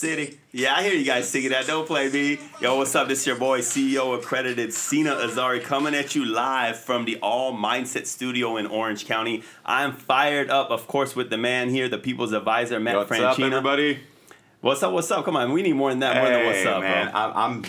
City. Yeah, I hear you guys singing that. Don't play me. Yo, what's up? This is your boy, CEO accredited Sina Azari, coming at you live from the All Mindset Studio in Orange County. I'm fired up, of course, with the man here, the People's Advisor, Matt What's Franchina. up, everybody? What's up? What's up? Come on, we need more than that. More than what's up, man. bro. I'm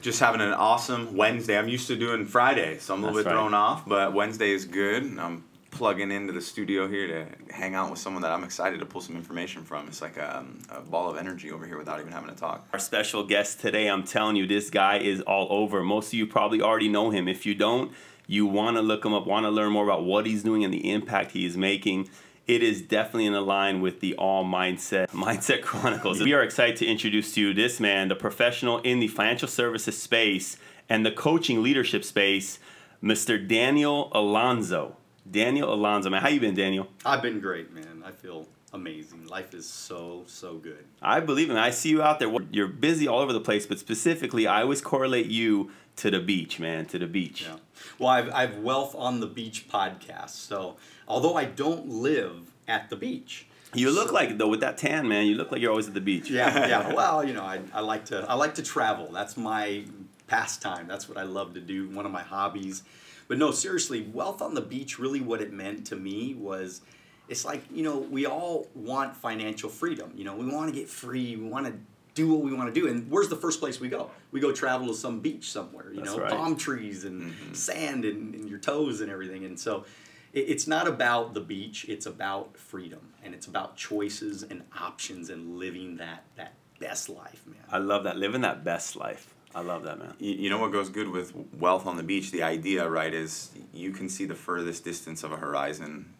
just having an awesome Wednesday. I'm used to doing Friday, so I'm a little That's bit right. thrown off, but Wednesday is good. I'm plugging into the studio here to hang out with someone that I'm excited to pull some information from. It's like a, um, a ball of energy over here without even having to talk. Our special guest today, I'm telling you, this guy is all over. Most of you probably already know him. If you don't, you want to look him up, want to learn more about what he's doing and the impact he is making. It is definitely in line with the All Mindset Mindset Chronicles. We are excited to introduce to you this man, the professional in the financial services space and the coaching leadership space, Mr. Daniel Alonzo. Daniel Alonzo, man, how you been, Daniel? I've been great, man. I feel amazing. Life is so so good. I believe in it. I see you out there. You're busy all over the place, but specifically, I always correlate you to the beach, man, to the beach. Yeah. Well, I've I've Wealth on the Beach podcast. So although I don't live at the beach, You look So- like though with that tan, man. You look like you're always at the beach. yeah, yeah. Well, you know, I, I like to I like to travel. That's my pastime. That's what I love to do. One of my hobbies. But no, seriously, wealth on the beach. Really, what it meant to me was, it's like you know we all want financial freedom. You know, we want to get free. We want to do what we want to do. And where's the first place we go? We go travel to some beach somewhere. You That's know, right. palm trees and mm-hmm. sand and, and your toes and everything. And so. it- It's not about the beach. It's about freedom, and it's about choices and options and living that that best life, man. I love that. Living that best life. I love that, man. You, you know what goes good with wealth on the beach? The idea, right, is you can see the furthest distance of a horizon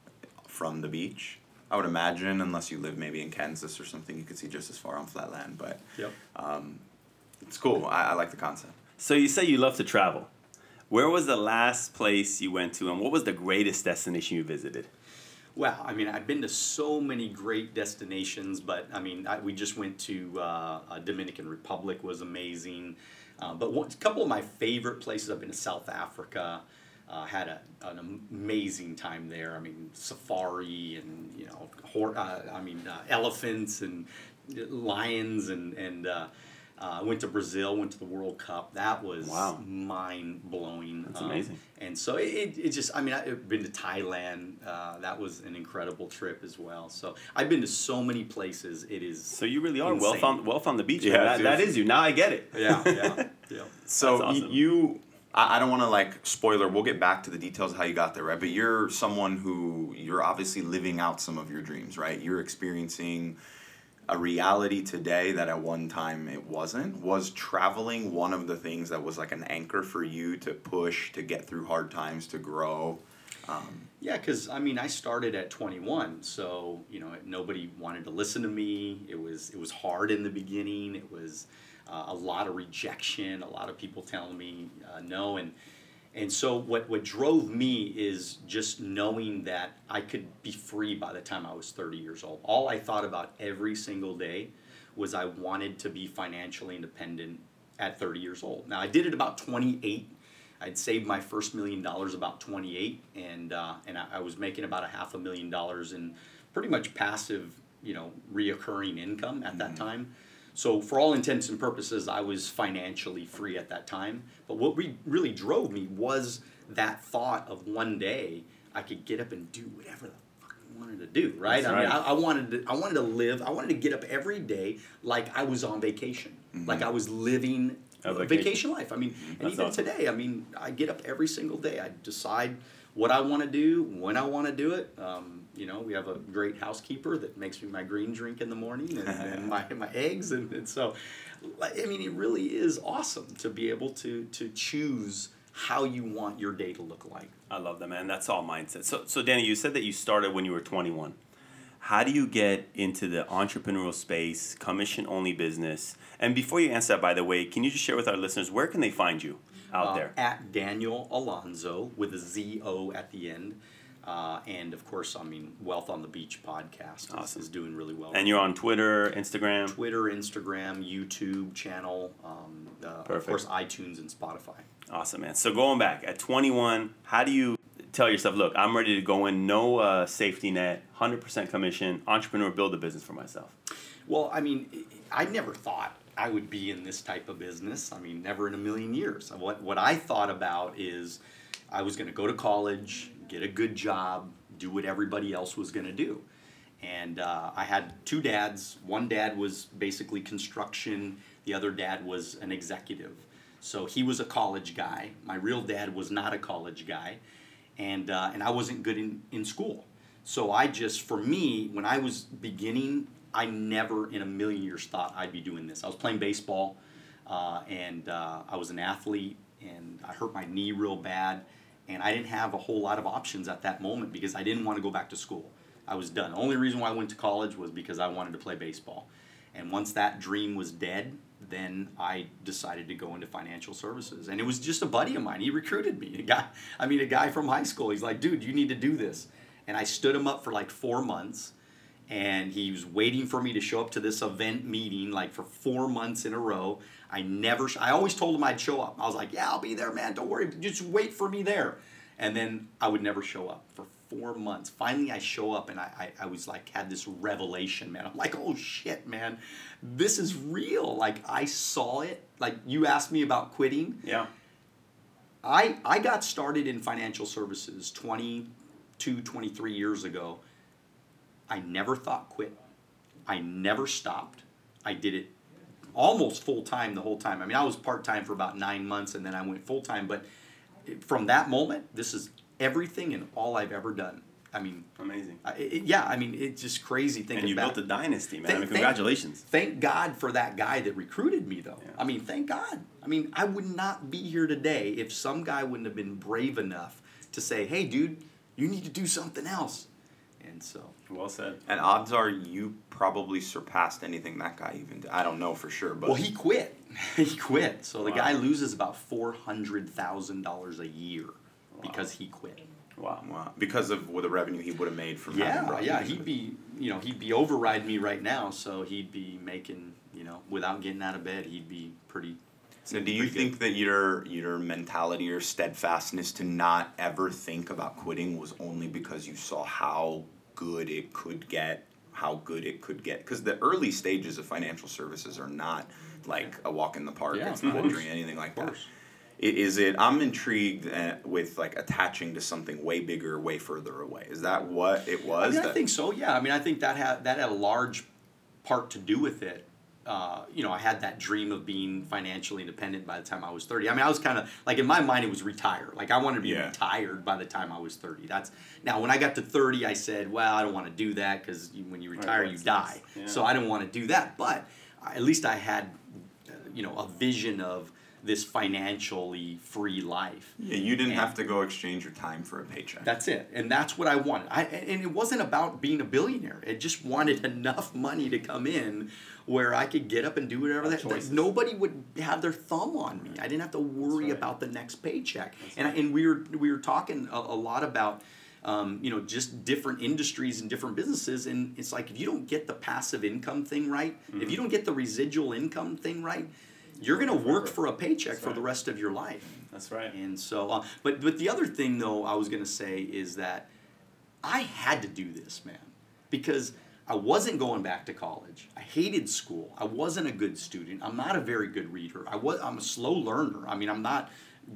from the beach. I would imagine, unless you live maybe in Kansas or something, you could see just as far on flat land. But Yep. it's cool. I, I like the concept. So you say you love to travel. Where was the last place you went to, and what was the greatest destination you visited? Well, I mean, I've been to so many great destinations, but I mean, I, we just went to uh, uh, Dominican Republic was amazing. Uh, but one, a couple of my favorite places, I've been to South Africa. Uh, had a, an amazing time there. I mean, safari and you know, hor- uh, I mean, uh, elephants and lions and and uh, uh, went to Brazil. Went to the World Cup. That was Wow. mind blowing. That's amazing. And so it, it, it just, I mean, I've been to Thailand. Uh, that was an incredible trip as well. So I've been to so many places. It is. So you really are Insane. wealth on wealth on the beach. Yeah, man. That, that seriously. is you. Now I get it. Yeah, yeah, yeah. So awesome. you, I, I don't want to like spoiler. We'll get back to the details of how you got there, right? But you're someone who you're obviously living out some of your dreams, right? You're experiencing a reality today that at one time it wasn't. Was traveling one of the things that was like an anchor for you to push to get through hard times to grow? Um, Yeah, because I mean, I started at 21, so you know nobody wanted to listen to me. It was it was hard in the beginning. It was uh, a lot of rejection, a lot of people telling me uh, no, and and so what what drove me is just knowing that I could be free by the time I was 30 years old. All I thought about every single day was I wanted to be financially independent at 30 years old. Now I did it about 28 I'd saved my first million dollars about 28, and uh, and I, I was making about a half a million dollars in pretty much passive, you know, reoccurring income at that time. So for all intents and purposes, I was financially free at that time. But what re- really drove me was that thought of one day I could get up and do whatever the fuck I wanted to do. Right? That's I mean. I, I wanted to I wanted to live. I wanted to get up every day like I was on vacation, like I was living A a vacation. vacation life. I mean, and That's even awesome. today, I mean, I get up every single day. I decide what I want to do, when I want to do it. Um, you know, we have a great housekeeper that makes me my green drink in the morning and, and my, my eggs. And, and so, I mean, it really is awesome to be able to, to choose how you want your day to look like. I love that, man. That's all mindset. So, so Danny, you said that you started when you were 21. How do you get into the entrepreneurial space, commission only business? And before you answer that, by the way, can you just share with our listeners where can they find you out Uh, there? At Daniel Alonzo with a Z O at the end. Uh, and of course, I mean, Wealth on the Beach podcast is, Awesome. is doing really well. And you're on Twitter, Instagram. Twitter, Instagram, YouTube channel, um, uh, of course, iTunes and Spotify. Awesome, man. So going back at 21, how do you tell yourself, look, I'm ready to go in, no uh, safety net, 100% commission, entrepreneur, build a business for myself? Well, I mean, I never thought I would be in this type of business. I mean, never in a million years. What what I thought about is I was going to go to college, get a good job, do what everybody else was going to do. And uh, I had two dads. One dad was basically construction. The other dad was an executive. So he was a college guy. My real dad was not a college guy, and uh, and I wasn't good in in school. So I just, for me, when I was beginning, I never in a million years thought I'd be doing this. I was playing baseball, uh, and uh, I was an athlete, and I hurt my knee real bad, and I didn't have a whole lot of options at that moment because I didn't want to go back to school. I was done. The only reason why I went to college was because I wanted to play baseball. And once that dream was dead, then I decided to go into financial services. And it was just a buddy of mine. He recruited me. A guy, I mean, a guy from high school. He's like, dude, you need to do this. And I stood him up for like four months. And he was waiting for me to show up to this event meeting like for four months in a row. I never, I always told him I'd show up. I was like, yeah, I'll be there, man. Don't worry. Just wait for me there. And then I would never show up for four months. Finally, I show up and I, I, I, was like, had this revelation, man. I'm like, oh shit, man, this is real. Like, I saw it. Like, you asked me about quitting. Yeah. I, I got started in financial services 22, 23 years ago. I never thought quit. I never stopped. I did it almost full time the whole time. I mean, I was part time for about nine months and then I went full time. But from that moment, this is everything and all I've ever done. I mean, amazing. I, it, yeah, I mean, it's just crazy thinking. And you built a dynasty, man. Thank, I mean, congratulations. Thank, thank, God for that guy that recruited me, though. Yeah. I mean, thank God. I mean, I would not be here today if some guy wouldn't have been brave enough to say, "Hey, dude, you need to do something else." And so, well said. And odds are you probably surpassed anything that guy even did. I don't know for sure, but well, he quit. he quit. So the Wow. guy loses about four hundred thousand dollars a year because he quit. Wow. Wow. because of what the revenue he would have made from having Yeah, yeah, he'd be, you know, he'd be override me right now, so he'd be making, you know, without getting out of bed, he'd be pretty. So do you pretty good. think that your your mentality or steadfastness to not ever think about quitting was only because you saw how good it could get, how good it could get? Because the early stages of financial services are not like a walk in the park. Yeah, it's not a dream, anything like that. course. I- Is it? I'm intrigued uh, with like attaching to something way bigger, way further away. Is that what it I was? mean, I think so. Yeah, I mean, I think that had that had a large part to do with it. Uh, you know, I had that dream of being financially independent by the time I was thirty. I mean, I was kind of like in my mind, it was retire. Like I wanted to be Yeah. retired by the time I was thirty. That's now when I got to thirty, I said, well, I don't want to do that because when you retire, you die. Yeah. So I didn't want to do that. But at least I had, uh, you know, a vision of this financially free life. Yeah, you didn't And- have to go exchange your time for a paycheck. That's it, and that's what I wanted. I and it wasn't about being a billionaire. It just wanted enough money to come in where I could get up and do whatever that. choices. Nobody would have their thumb on me. I didn't have to worry right. about the next paycheck. and I, and we were we were talking a, a lot about. Um, you know, just different industries and different businesses, and it's like if you don't get the passive income thing right, Mm-hmm. if you don't get the residual income thing right, you're going to work for a paycheck That's for the rest of your life. That's right. And so, uh, but but the other thing though, I was gonna say is that I had to do this, man, because I wasn't going back to college. I hated school. I wasn't a good student. I'm not a very good reader. I was. I'm a slow learner. I mean, I'm not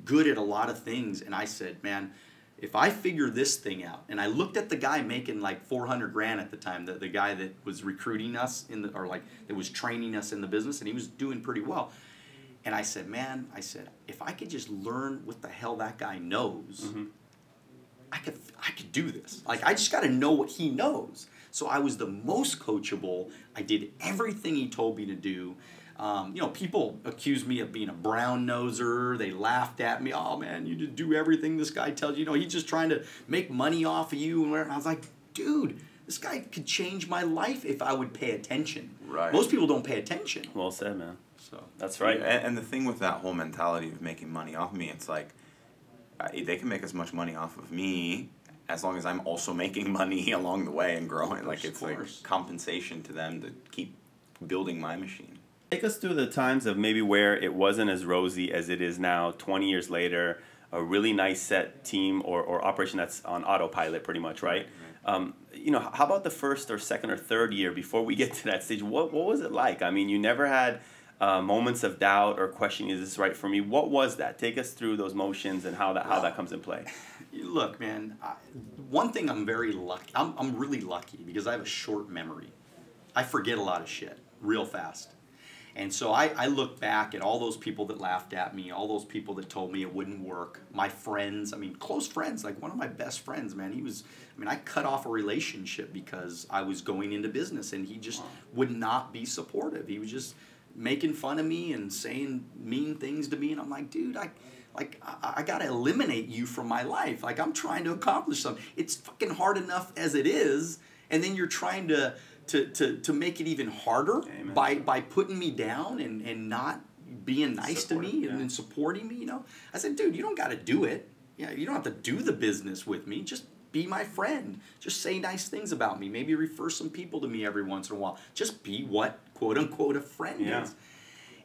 good at a lot of things. And I said, man. If I figure this thing out, and I looked at the guy making like 400 grand at the time, the, the guy that was recruiting us in the, or like that was training us in the business, and he was doing pretty well. And I said, man, I said, if I could just learn what the hell that guy knows, mm-hmm. I could I could do this. Like I just got to know what he knows. So I was the most coachable. I did everything he told me to do. Um, you know, people accused me of being a brown noser. They laughed at me. Oh man, you just do everything this guy tells you. You know, he's just trying to make money off of you. And. I was like, dude, this guy could change my life if I would pay attention. Right. Most people don't pay attention. Well said, man. So That's right. And, and the thing with that whole mentality of making money off of me, it's like I, they can make as much money off of me as long as I'm also making money along the way and growing. Like it's like compensation to them to keep building my machine. Take us through the times of maybe where it wasn't as rosy as it is now, 20 years later, a really nice set team or, or operation that's on autopilot pretty much, right? Um, you know, how about the first or second or third year before we get to that stage? What, what was it like? I mean, you never had uh, moments of doubt or questioning, is this right for me? What was that? Take us through those motions and how that, how that comes in play. Look, man, I, one thing I'm very lucky, I'm, I'm really lucky because I have a short memory. I forget a lot of shit real fast. And so I, I look back at all those people that laughed at me, all those people that told me it wouldn't work, my friends, I mean, close friends, like one of my best friends, man, he was, I mean, I cut off a relationship because I was going into business and he just would not be supportive. He was just making fun of me and saying mean things to me. And I'm like, dude, I, like, I, I gotta eliminate you from my life. Like, I'm trying to accomplish something. It's fucking hard enough as it is. And then you're trying to, to, to, to make it even harder Amen. by, by putting me down and, and not being nice to me and, yeah. supporting me, you know. I said, dude, you don't got to do it. Yeah, you don't have to do the business with me. Just be my friend. Just say nice things about me. Maybe refer some people to me every once in a while. Just be what quote unquote a friend Yeah. is.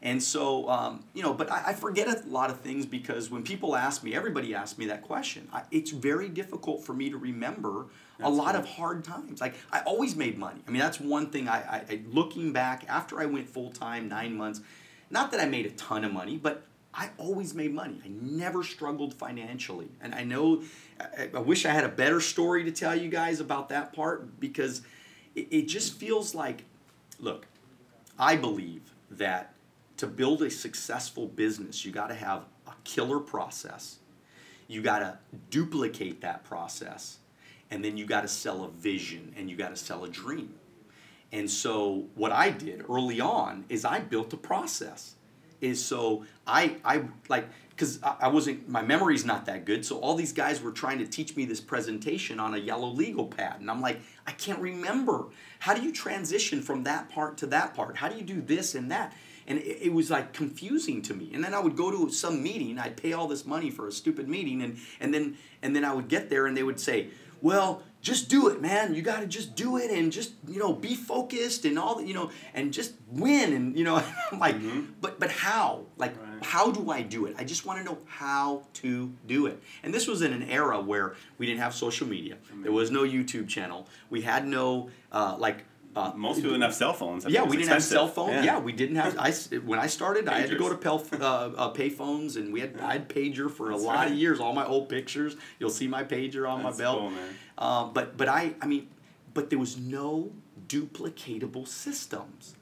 And so, um, you know, but I, I forget a lot of things because when people ask me, everybody asks me that question. I, it's very difficult for me to remember a lot of hard times. Like I always made money. I mean, that's one thing. I, I, I looking back after I went full time, nine months. Not that I made a ton of money, but I always made money. I never struggled financially, and I know. I, I wish I had a better story to tell you guys about that part because it, it just feels like, look, I believe that to build a successful business, you got to have a killer process. You got to duplicate that process. And then you got to sell a vision and you got to sell a dream. And so what I did early on is I built a process. Is so I I like because I, I wasn't my memory's not that good. So all these guys were trying to teach me this presentation on a yellow legal pad, and I'm like, I can't remember. How do you transition from that part to that part? How do you do this and that? And it, it was like confusing to me. And then I would go to some meeting. I'd pay all this money for a stupid meeting, and and then and then I would get there, and they would say, well just do it man. You got to just do it and just you know be focused and all that you know and just win and you know i'm like but but how? Like Right. how do i do it? I just want to know how to do it. And this was in an era where we didn't have social media. There was no youtube channel. We had no uh, like uh, Most people didn't have cell phones. I yeah, we didn't have cell phones. Yeah. we didn't have. I when I started, I had to go to pel, uh, uh, pay phones, and we had I had pager for That's a lot right. of years. All my old pictures, you'll see my pager on That's my belt. cool, man. Um, but but I I mean, but there was no duplicatable systems,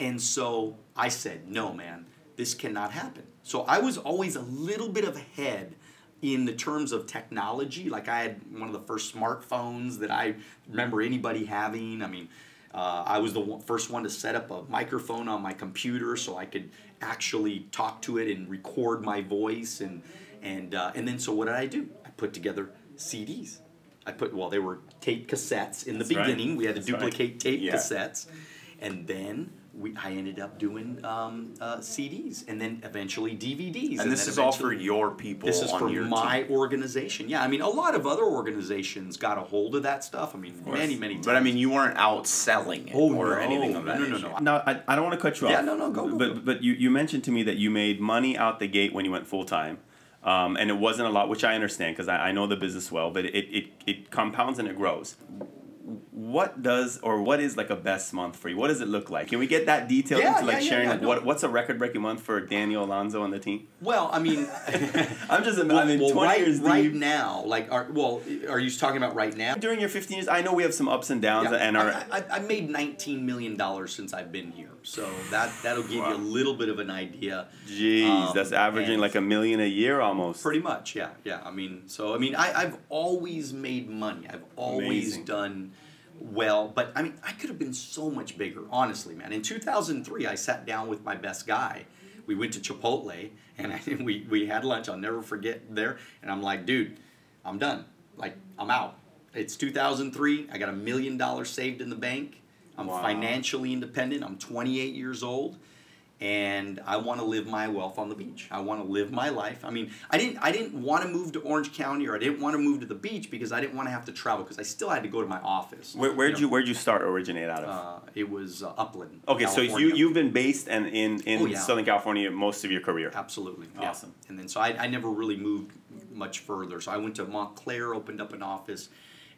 and so I said, no, man, this cannot happen. So I was always a little bit of ahead in the terms of technology. Like I had one of the first smartphones that I remember anybody having. I mean, uh, I was the one, first one to set up a microphone on my computer so I could actually talk to it and record my voice and and uh, and then so what did I do? I put together CDs. I put well, they were tape cassettes in the That's right. beginning. We had to That's right. duplicate tape Yeah. cassettes, and then we I ended up doing um, uh, CDs and then eventually DVDs. And this is all for your people this is for my team. organization. Yeah, I mean, a lot of other organizations got a hold of that stuff. I mean, many, many times. But I mean, you weren't out selling it Oh, or no, anything of that no, no, no, nature. no. I, I don't want to cut you off. Yeah, no, no, go, go, But go. but you, you mentioned to me that you made money out the gate when you went full time, um, and it wasn't a lot, which I understand because I, I know the business well. But it, it it compounds and it grows. What does or what is like a best month for you? What does it look like? Can we get that detail Yeah, into like yeah, sharing yeah, like no. what what's a record breaking month for Daniel Alonzo and the team? well, I mean, I'm just well, I mean well, twenty right, years right deep. now, like, are, well, are you talking about right now? During your 15 years, I know we have some ups and downs, and our I, I, I made nineteen million dollars since I've been here, so that that'll give you a little bit of an idea. Jeez, Um, that's averaging like a million a year almost. Pretty much, yeah, yeah. I mean, so I mean, I, I've always made money. I've always Amazing. done well, but I mean, I could have been so much bigger, honestly, man. In 2003, I sat down with my best guy. We went to Chipotle and I, we we had lunch. I'll never forget there. And I'm like, dude, I'm done. Like, I'm out. It's 2003. I got a million dollars saved in the bank. I'm Wow. financially independent. I'm 28 years old and I want to live my wealth on the beach. I want to live my life. I mean, I didn't I didn't want to move to Orange County or I didn't want to move to the beach because I didn't want to have to travel because I still had to go to my office. Where, where'd know. you where'd you start originate out of? Uh, it was uh, Upland. okay, so you you've been based and in in Oh, yeah. Southern California most of your career. absolutely yeah. Awesome. And then so I, I never really moved much further. So I went to Montclair, opened up an office,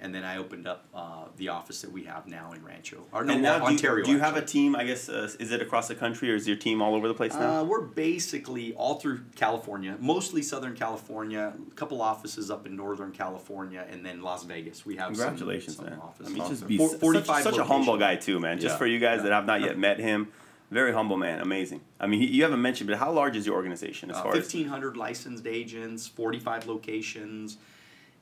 and then I opened up uh, the office that we have now in Rancho. Or no, and now, do you, Ontario. do you have a team? I guess uh, is it across the country or is your team all over the place now? Uh, we're basically all through California, mostly Southern California, a couple offices up in Northern California, and then Las Vegas. We have some- Congratulations, some, man! offices. I mean, just be Four- such, 45 such a humble guy too, man. Just Yeah. for you guys that Yeah. have not yet met him, very humble man, amazing. I mean, he, you haven't mentioned, but how large is your organization as Uh, far as? 1,500 licensed agents, 45 locations,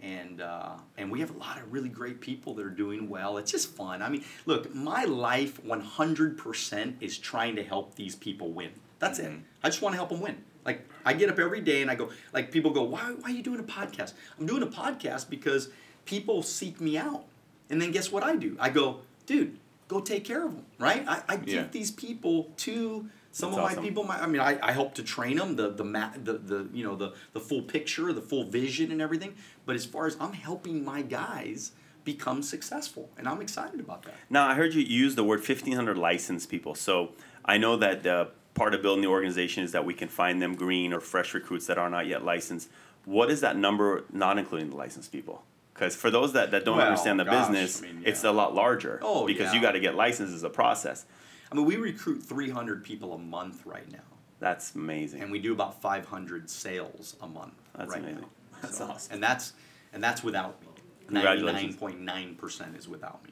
and uh, and we have a lot of really great people that are doing well. It's just fun. I mean, look, my life 100% is trying to help these people win. That's it. I just want to help them win. Like I get up every day and I go, like people go, why, why are you doing a podcast? I'm doing a podcast because people seek me out, and then guess what I do? I go, dude, go take care of them, right? I, I give Yeah. these people to some That's of my people. My, I mean, I, I help to train them the the, ma- the the you know the the full picture, the full vision, and everything. But as far as I'm helping my guys become successful, and I'm excited about that. Now, I heard you use the word 1,500 licensed people. So I know that uh, part of building the organization is that we can find them green or fresh recruits that are not yet licensed. What is that number, not including the licensed people? Because for those that, that don't Well, understand the gosh, business, I mean, it's a lot larger. Oh, because you got to get licensed as a process. I mean, we recruit 300 people a month right now, That's amazing. and we do about 500 sales a month That's right amazing. now. That's So- awesome. And that's and that's without me. Congratulations. 99.9% is without me.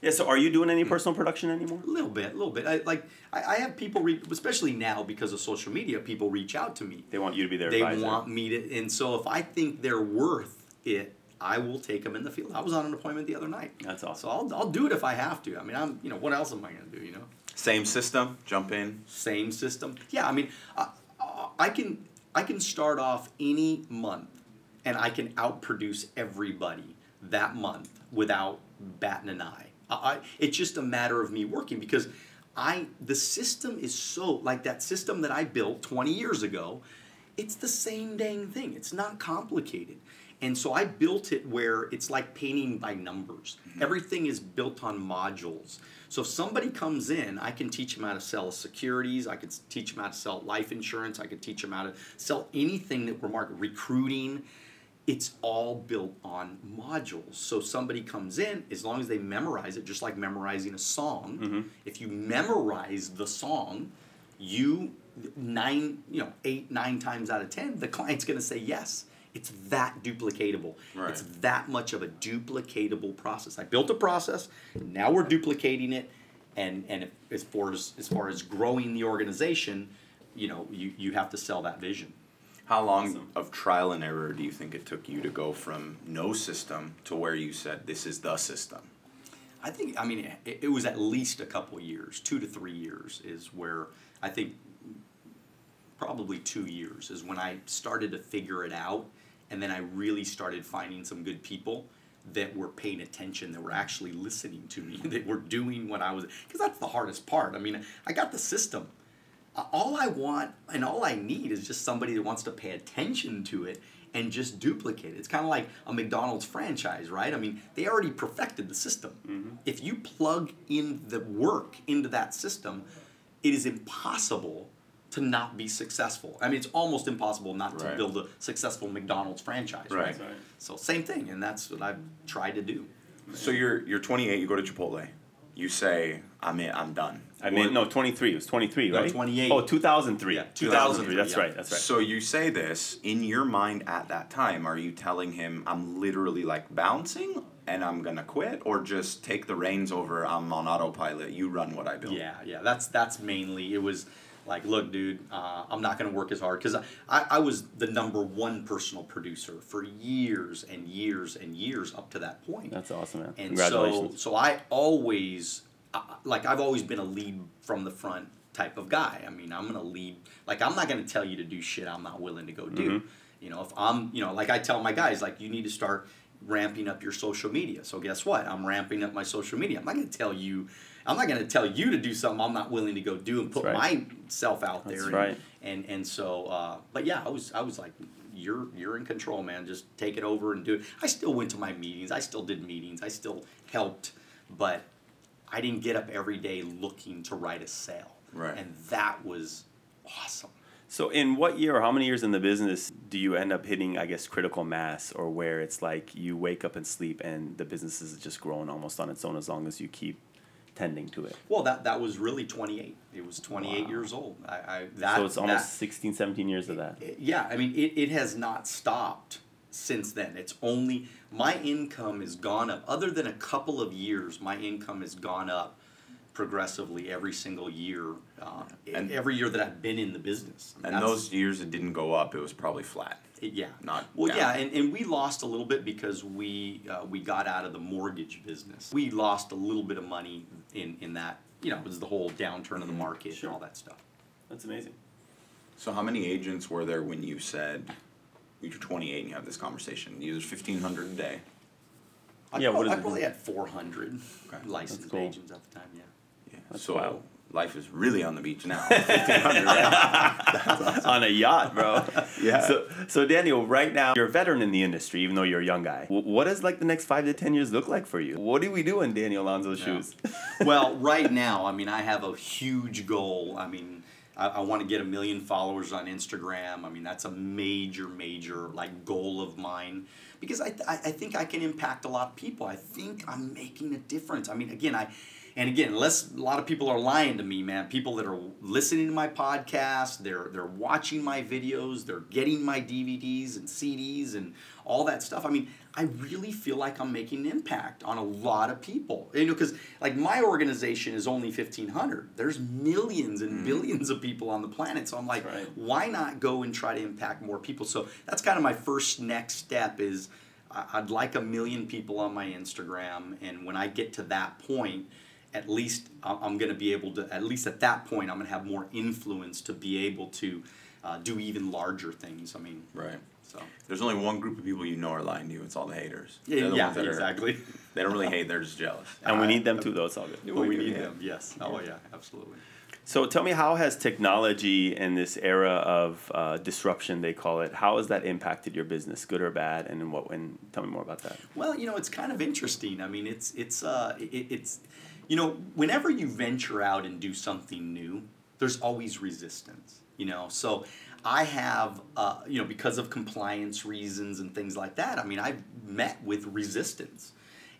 Yeah, so are you doing any personal production anymore? A little bit, a little bit. I, like I, I have people, re- especially now because of social media, people reach out to me. They want you to be their they advisor. want me to, and so if I think they're worth it, I will take them in the field. I was on an appointment the other night. That's awesome. So I'll, I'll do it if I have to. I mean, I'm, you know, what else am I going to do? You know, Same system, jump in. same system. Yeah, I mean, I, I can, I can start off any month, and I can outproduce everybody that month without batting an eye. I, I, it's just a matter of me working because I, the system is so like that system that I built 20 years ago. It's the same dang thing. It's not complicated. And so I built it where it's like painting by numbers. Mm-hmm. Everything is built on modules. So if somebody comes in, I can teach them how to sell securities. I can teach them how to sell life insurance. I can teach them how to sell anything that we're market recruiting. It's all built on modules. So somebody comes in, as long as they memorize it, just like memorizing a song. Mm-hmm. If you memorize the song, you nine, you know, eight, nine times out of ten, the client's going to say yes. It's that duplicatable. Right. It's that much of a duplicatable process. I built a process. Now we're duplicating it, and and if, as far as as far as growing the organization, you know, you you have to sell that vision. How long Awesome. of trial and error do you think it took you to go from no system to where you said this is the system? I think I mean it, it was at least a couple years, two to three years is where I think probably two years is when I started to figure it out, and then I really started finding some good people that were paying attention, that were actually listening to me, that were doing what I was. Because that's the hardest part. I mean, I got the system. All I want and all I need is just somebody that wants to pay attention to it and just duplicate it. It's kind of like a McDonald's franchise, right? I mean, they already perfected the system. Mm-hmm. If you plug in the work into that system, it is impossible to not be successful. I mean, it's almost impossible not to build a successful McDonald's franchise, Right. right? Right. So same thing, and that's what I've tried to do. So you're you're 28. You go to Chipotle. You say I'm in. I'm done. I mean, What- no, 23. It was 23, No, right? 28. Oh, 2003. Yeah, 2003. That's yeah. right. That's right. So you say this in your mind at that time. Are you telling him I'm literally like bouncing and I'm gonna quit, or just take the reins over? I'm on autopilot. You run what I build. Yeah, yeah. That's that's mainly it was like, look, dude, uh, I'm not gonna work as hard because I, I, I was the number one personal producer for years and years and years up to that point. That's awesome, man. And so, so I always, uh, like, I've always been a lead from the front type of guy. I mean, I'm gonna lead. Like, I'm not gonna tell you to do shit I'm not willing to go do. Mm-hmm. You know, if I'm, you know, like I tell my guys, like, you need to start ramping up your social media. So guess what? I'm ramping up my social media. I'm not gonna tell you. I'm not gonna tell you to do something I'm not willing to go do and put right. myself out there. That's and, right. And and so, uh, but yeah, I was I was like, you're you're in control, man. Just take it over and do it. I still went to my meetings. I still did meetings. I still helped, but I didn't get up every day looking to write a sale. Right. And that was awesome. So, in what year or how many years in the business do you end up hitting, I guess, critical mass, or where it's like you wake up and sleep and the business is just growing almost on its own as long as you keep tending to it? Well, that that was really 28. It was 28 Wow. years old. I, I that so, it's almost that- 16, 17 years of that. yeah, I mean, it, it has not stopped since then. It's only my income has gone up. Other than a couple of years, my income has gone up progressively every single year. Uh, And- every year that I've been in the business. And those years it didn't go up, it was probably flat. It- yeah, not well, down. yeah, and, and we lost a little bit because we uh, we got out of the mortgage business. We lost a little bit of money in in that. You know, it was the whole downturn of the market Sure. and all that stuff. That's amazing. So how many agents were there when you said you're 28 and you have this conversation? You There's 1,500 a day. I Yeah, what probably, is I it? probably had 400 Okay. licensed cool. agents at the time. Yeah. Yeah. That's so wild. Life is really on the beach now. 1,500 on a yacht, bro. Yeah. So, so Daniel, right now you're a veteran in the industry, even though you're a young guy. W- What does like the next five to ten years look like for you? What do we do in Daniel Alonzo's shoes? well, right now, I mean, I have a huge goal. I mean, I, I want to get a million followers on Instagram. I mean, that's a major, major like goal of mine because I, I, I think I can impact a lot of people. I think I'm making a difference. I mean, again, I. And again, unless a lot of people are lying to me, man. People that are listening to my podcast, they're they're watching my videos, they're getting my DVDs and CDs and all that stuff. I mean, I really feel like I'm making an impact on a lot of people. You know, because like my organization is only fifteen hundred. There's millions and mm-hmm. billions of people on the planet. So I'm like, Right. why not go and try to impact more people? So that's kind of my first next step is I'd like a million people on my Instagram, and when I get to that point, at least I- I'm going to be able to. At least at that point, I'm going to have more influence to be able to uh, do even larger things. I mean, right. so There's only one group of people you know are lying to you. It's all the haters. yeah, the yeah ones that are- exactly. they don't really hate. They're just jealous. And we need them too, though. It's all good. Well, we do, need yeah. them. Yes. Oh yeah, absolutely. So tell me, how has technology in this era of uh, disruption, they call it, how has that impacted your business, good or bad, and in what? And tell me more about that. Well, you know, it's kind of interesting. I mean, it's it's uh, it, it's you know, whenever you venture out and do something new, there's always resistance. You know, so I have uh, you know because of compliance reasons and things like that. I mean, I've met with resistance,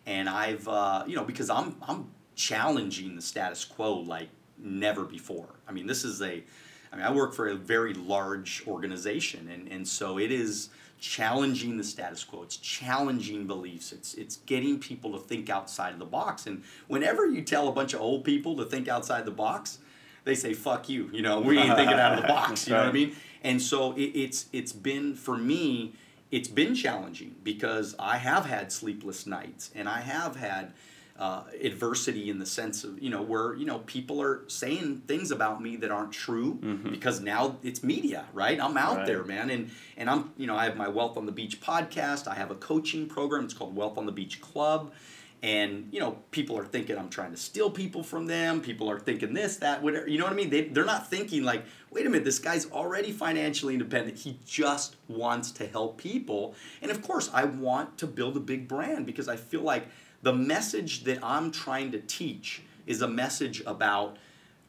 and I've uh, you know because I'm I'm challenging the status quo like never before. I mean, this is a I mean, I work for a very large organization, and, and so it is challenging the status quo. It's challenging beliefs. It's it's getting people to think outside of the box. And whenever you tell a bunch of old people to think outside the box, they say "fuck you." You know, we ain't thinking out of the box. You know what I mean? And so it, it's it's been for me. It's been challenging because I have had sleepless nights, and I have had uh, adversity in the sense of you know where you know people are saying things about me that aren't true because now it's media right? I'm out Right. there man. And and i'm you know i have my wealth on the beach podcast. I have a coaching program. It's called wealth on the beach club. And you know people are thinking i'm trying to steal people from them. People are thinking this that whatever. You know what i mean? They, they're not thinking like wait a minute this guy's already financially independent. He just wants to help people. And of course i want to build a big brand because i feel like the message that i'm trying to teach is a message about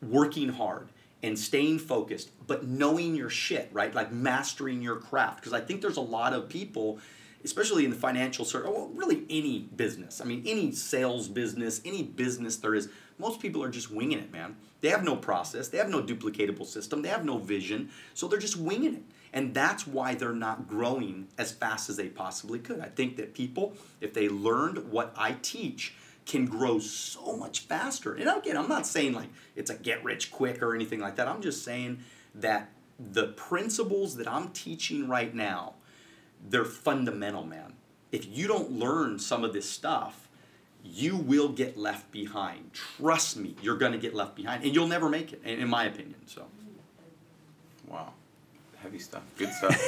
working hard and staying focused, but knowing your shit, right? Like mastering your craft. Because I think there's a lot of people, especially in the financial sector, well, really any business. I mean, any sales business, any business there is, most people are just winging it, man. They have no process, they have no duplicatable system, they have no vision, so they're just winging it. And that's why they're not growing as fast as they possibly could. I think that people, if they learned what I teach, can grow so much faster. And again, I'm not saying like it's a get rich quick or anything like that. I'm just saying that the principles that I'm teaching right now, they're fundamental, man. If you don't learn some of this stuff, you will get left behind. Trust me, you're going to get left behind and you'll never make it, in my opinion. So Wow. Heavy stuff. Good stuff.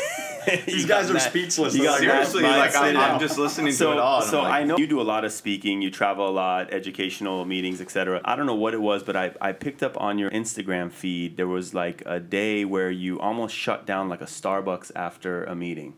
These guys are Matt- speechless. you got Seriously, like I'm, I'm just listening so, to it all. so I'm like, I know you do a lot of speaking, you travel a lot, educational meetings, etc. I don't know what it was, but I, I picked up on your Instagram feed. There was like a day where you almost shut down like a Starbucks after a meeting.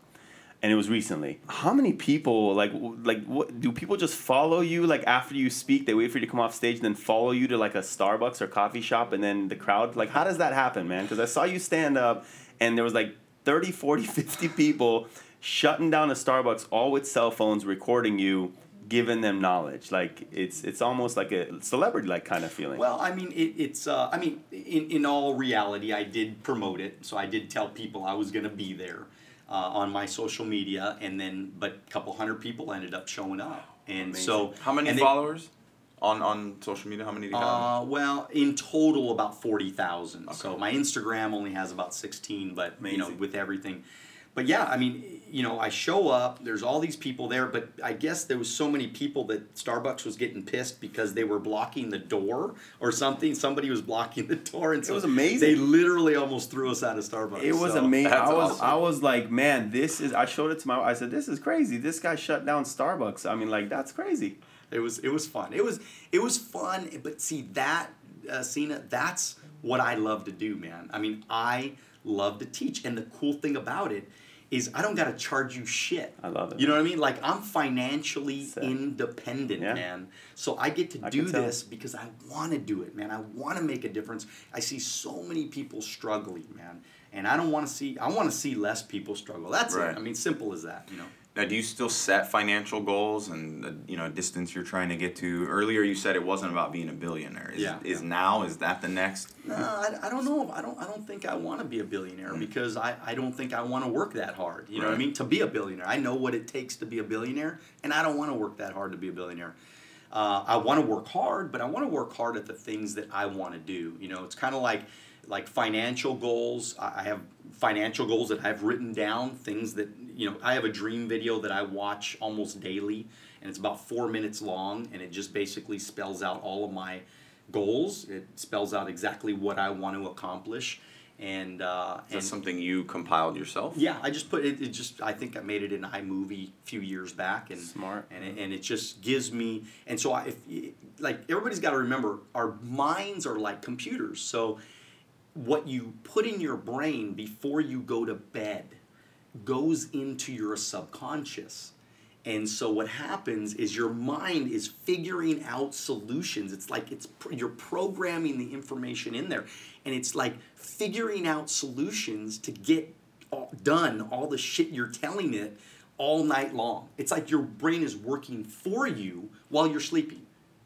And it was recently. How many people like like what do people just follow you like after you speak? They wait for you to come off stage, and then follow you to like a Starbucks or coffee shop, and then the crowd like how does that happen, man? Because I saw you stand up, and there was like 30, 40, 50 people shutting down a Starbucks all with cell phones recording you giving them knowledge. Like it's it's almost like a celebrity like kind of feeling. Well, I mean, it, it's. Uh, I mean, in in all reality, I did promote it, so I did tell people I was going to be there uh, on my social media, and then but a couple hundred people ended up showing up, and so How many and they- followers on on social media? How many do you have? Uh, well, in total, about forty thousand. So my Instagram only has about sixteen, but you know, with everything. But yeah, I mean, you know, I show up. There's all these people there, but I guess there was so many people that Starbucks was getting pissed because they were blocking the door or something. Somebody was blocking the door, and so it was amazing. They literally almost threw us out of Starbucks. It was so- amazing. That's I was awesome. I was like, man, this is. I showed it to my. I said, this is crazy. This guy shut down Starbucks. I mean, like that's crazy. It was it was fun. It was it was fun, but see that uh, Sina, that's what I love to do, man. I mean, I love to teach, and the cool thing about it is I don't got to charge you shit. I love it. You know what I mean? Like I'm financially Sick. independent, Yeah. man. So I get to I do this because I want to do it, man. I want to make a difference. I see so many people struggling, man, and I don't want to see. I want to see less people struggle. That's Right. it. I mean, simple as that. You know. Now, do you still set financial goals and the, you know distance you're trying to get to? Earlier, you said it wasn't about being a billionaire. Is, Yeah, Is yeah. now is that the next? No, I, I don't know. I don't. I don't think I want to be a billionaire because I, I don't think I want to work that hard. You know what I mean? To be a billionaire, I know what it takes to be a billionaire, and I don't want to work that hard to be a billionaire. Uh, I want to work hard, but I want to work hard at the things that I want to do. You know, it's kind of like like financial goals. I have financial goals that I've written down. Things that you know. I have a dream video that I watch almost daily, and it's about four minutes long, and it just basically spells out all of my goals. It spells out exactly what I want to accomplish, and uh, Is that and something you compiled yourself? yeah, I just put it. It just I think I made it in iMovie a few years back, and Smart. and it, and it just gives me. And so I, if like everybody's got to remember, our minds are like computers. So what you put in your brain before you go to bed goes into your subconscious. And so what happens is your mind is figuring out solutions. It's like it's you're programming the information in there, and it's like figuring out solutions to get all, done all the shit you're telling it all night long. It's like your brain is working for you while you're sleeping.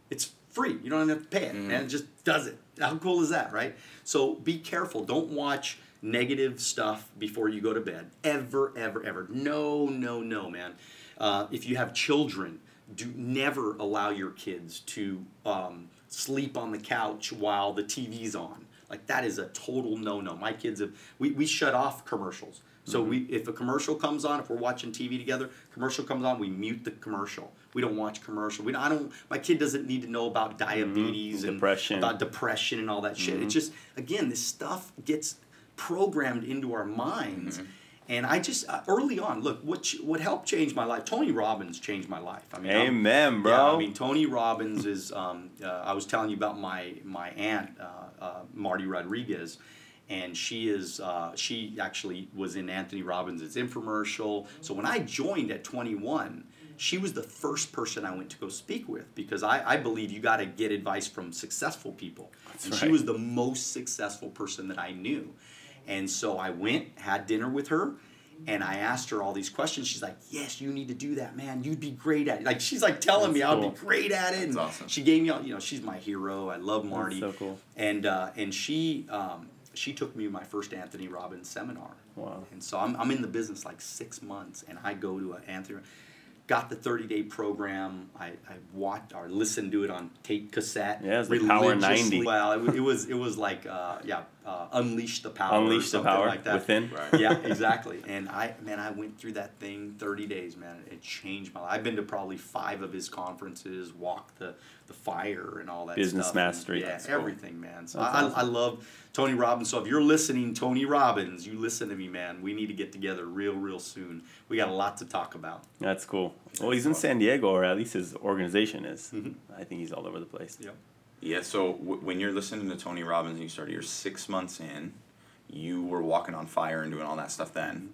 It's free. You don't have to pay it, mm-hmm. and It just does it. How cool is that, right? So be careful. Don't watch negative stuff before you go to bed. Ever, ever, ever. No, no, no, man. Uh, if you have children, do never allow your kids to um, sleep on the couch while the TV's on. Like that is a total no-no. My kids have we, we shut off commercials. So we if a commercial comes on, if we're watching TV together, commercial comes on, we mute the commercial. We don't watch commercial. We don't, I don't. My kid doesn't need to know about diabetes and Depression. about depression and all that shit. It's just again, this stuff gets programmed into our minds. And I just uh, early on, look what ch- what helped change my life. Tony Robbins changed my life. I mean, I'm- Amen, bro. yeah, I mean, Tony Robbins is. Um, uh, I was telling you about my my aunt uh, uh, Marty Rodriguez, and she is. Uh, she actually was in Anthony Robbins' infomercial. So when I joined at 21, she was the first person I went to go speak with because I, I believe you got to get advice from successful people. and she was the most successful person that I knew. And so I went, had dinner with her, and I asked her all these questions. She's like, "Yes, you need to do that, man. You'd be great at it." Like she's like telling me That's I'll be great at it. That's and awesome. She gave me, all you know, she's my hero. I love Marty. so cool. And uh, and she um, she took me to my first Anthony Robbins seminar. Wow. And so I'm I'm in the business like six months, and I go to an Anthony. Got the 30 day program. I, I watched or listened to it on tape cassette. Yeah, it's like Power 90. Well, it, it was it was like uh, yeah, uh, unleash the power. Unleash the power like that. within. Right. yeah, exactly. And I, man, I went through that thing 30 days, man. It changed my life. I've been to probably five of his conferences, walked the, the fire and all that Business stuff. mastery. Yeah, That's cool. everything, man. So I, awesome. I love Tony Robbins. So if you're listening, Tony Robbins, you listen to me, man. We need to get together real, real soon. We got a lot to talk about. That's cool. Well, he's in San Diego, or at least his organization is. Mhm. I think he's all over the place. Yep. Yeah. So w- when you're listening to Tony Robbins and you started, you're six months in. You were walking on fire and doing all that stuff then.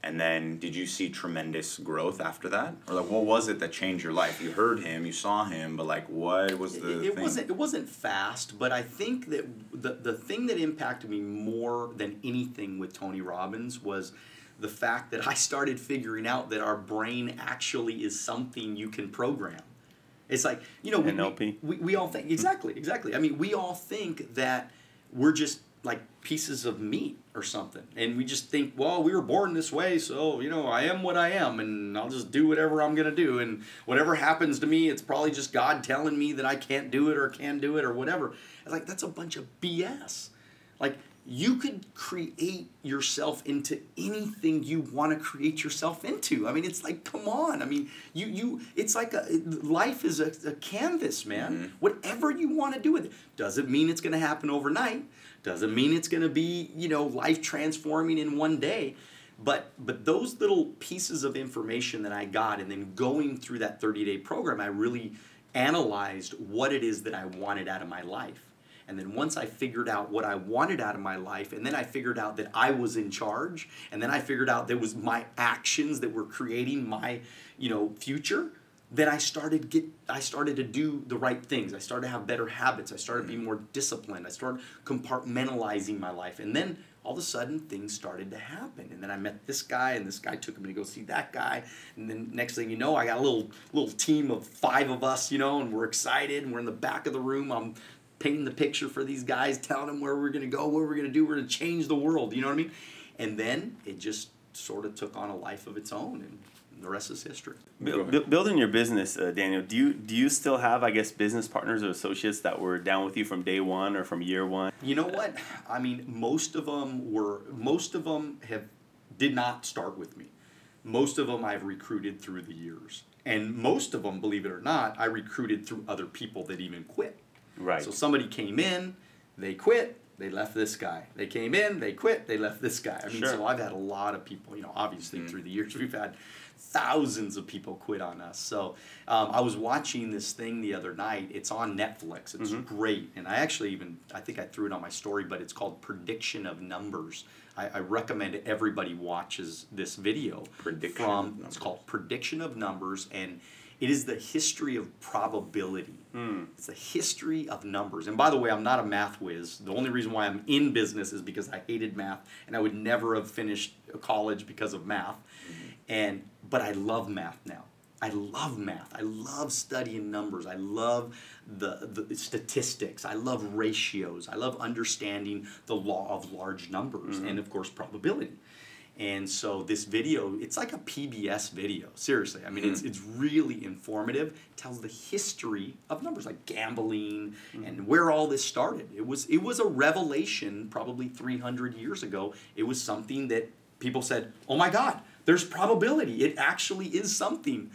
And then, did you see tremendous growth after that, or like, what was it that changed your life? You heard him, you saw him, but like, what was the it, it wasn't it wasn't fast, but I think that the the thing that impacted me more than anything with Tony Robbins was the fact that I started figuring out that our brain actually is something you can program. It's like you know we, NLP? we, we all think exactly exactly. I mean we all think that we're just like pieces of meat or something, and we just think well we were born this way, so you know I am what I am, and I'll just do whatever I'm gonna do, and whatever happens to me, it's probably just God telling me that I can't do it or can do it or whatever. It's like that's a bunch of BS. Like you could create yourself into anything you want to create yourself into. I mean, it's like, come on. I mean, you you. It's like a life is a, a canvas, man. Mm-hmm. Whatever you want to do with it doesn't mean it's going to happen overnight. Doesn't mean it's going to be you know life transforming in one day. But but those little pieces of information that I got, and then going through that thirty day program, I really analyzed what it is that I wanted out of my life. And then once I figured out what I wanted out of my life, and then I figured out that I was in charge, and then I figured out there was my actions that were creating my, you know, future, then I started get I started to do the right things. I started to have better habits. I started being mm-hmm. more disciplined. I started compartmentalizing my life. And then all of a sudden things started to happen. And then I met this guy and this guy took me to go see that guy. And then next thing you know, I got a little little team of five of us, you know, and we're excited and we're in the back of the room. I'm painting the picture for these guys, telling them where we're gonna go, what we're gonna do, we're gonna change the world, you know what I mean? And then it just sort of took on a life of its own and the rest is history. Bu- bu- building your business, uh, Daniel. Do you do you still have, I guess, business partners or associates that were down with you from day one or from year one? You know what? I mean, most of them were. Most of them have did not start with me. Most of them I've recruited through the years, and most of them, believe it or not, I recruited through other people that even quit. Right. So somebody came in, they quit, they left this guy. They came in, they quit, they left this guy. I mean, Sure. so I've had a lot of people. You know, obviously through the years we've had thousands of people quit on us. So um, I was watching this thing the other night. It's on Netflix. It's great, and I actually even I think I threw it on my story, but it's called Prediction of Numbers. I, I recommend everybody watches this video. Prediction from it's called Prediction of Numbers, and it is the history of probability. Hmm. It's the history of numbers. And by the way, I'm not a math whiz. The only reason why I'm in business is because I hated math, and I would never have finished college because of math. And but I love math now. I love math. I love studying numbers. I love the, the statistics. I love ratios. I love understanding the law of large numbers and of course probability. And so this video, it's like a PBS video. Seriously, I mean, it's hmm. it's really informative. Tells the history of numbers, like gambling hmm. and where all this started. It was it was a revelation, probably 300 years ago. It was something that people said, "Oh my God, there's probability. It actually is something."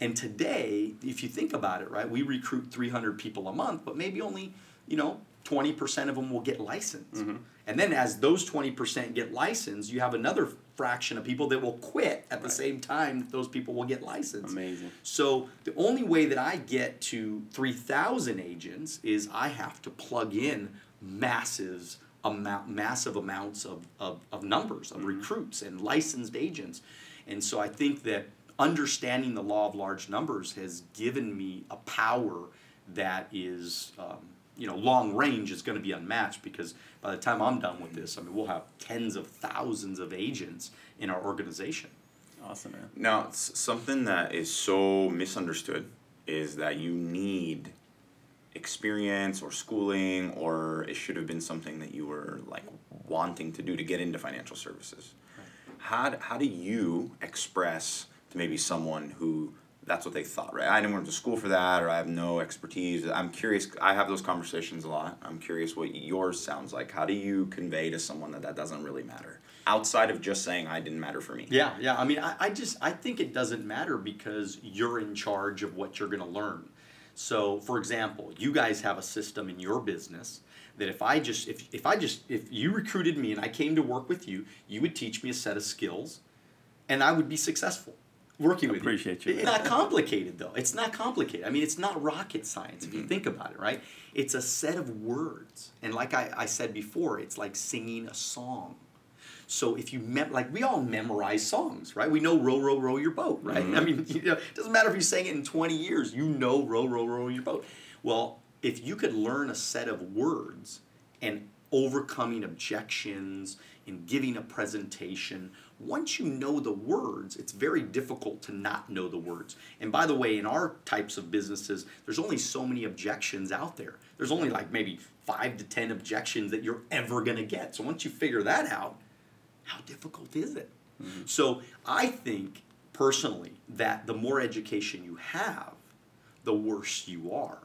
And today, if you think about it, right, we recruit 300 people a month, but maybe only, you know, 20% of them will get licensed. Mm-hmm. And then as those 20% get licensed, you have another fraction of people that will quit at the same time that those people will get licensed. Amazing. So the only way that I get to 3,000 agents is I have to plug in massive amount, massive amounts of, of, of numbers, of recruits and licensed agents. And so I think that understanding the law of large numbers has given me a power that is, um, you know, long range is going to be unmatched because by the time I'm done with this, I mean, we'll have tens of thousands of agents in our organization. Awesome, man. Now, s- something that is so misunderstood is that you need experience or schooling, or it should have been something that you were like wanting to do to get into financial services. How, d- how do you express to maybe someone who that's what they thought, right? I didn't went to school for that, or I have no expertise. I'm curious. I have those conversations a lot. I'm curious what yours sounds like. How do you convey to someone that that doesn't really matter outside of just saying I didn't matter for me? Yeah, yeah. I mean, I, I just I think it doesn't matter because you're in charge of what you're going to learn. So, for example, you guys have a system in your business that if I just if if I just if you recruited me and I came to work with you, you would teach me a set of skills, and I would be successful working with Appreciate you. you. It's not complicated though. It's not complicated. I mean, it's not rocket science if you mm-hmm. think about it, right? It's a set of words, and like I, I said before, it's like singing a song. So if you mem- like we all memorize songs, right? We know row row row your boat, right? Mm-hmm. I mean, you know, it doesn't matter if you sang it in 20 years, you know row row row your boat. Well, if you could learn a set of words and overcoming objections and giving a presentation, once you know the words, it's very difficult to not know the words. And by the way, in our types of businesses, there's only so many objections out there. There's only like maybe five to 10 objections that you're ever going to get. So once you figure that out, how difficult is it? Mm-hmm. So I think personally that the more education you have, the worse you are.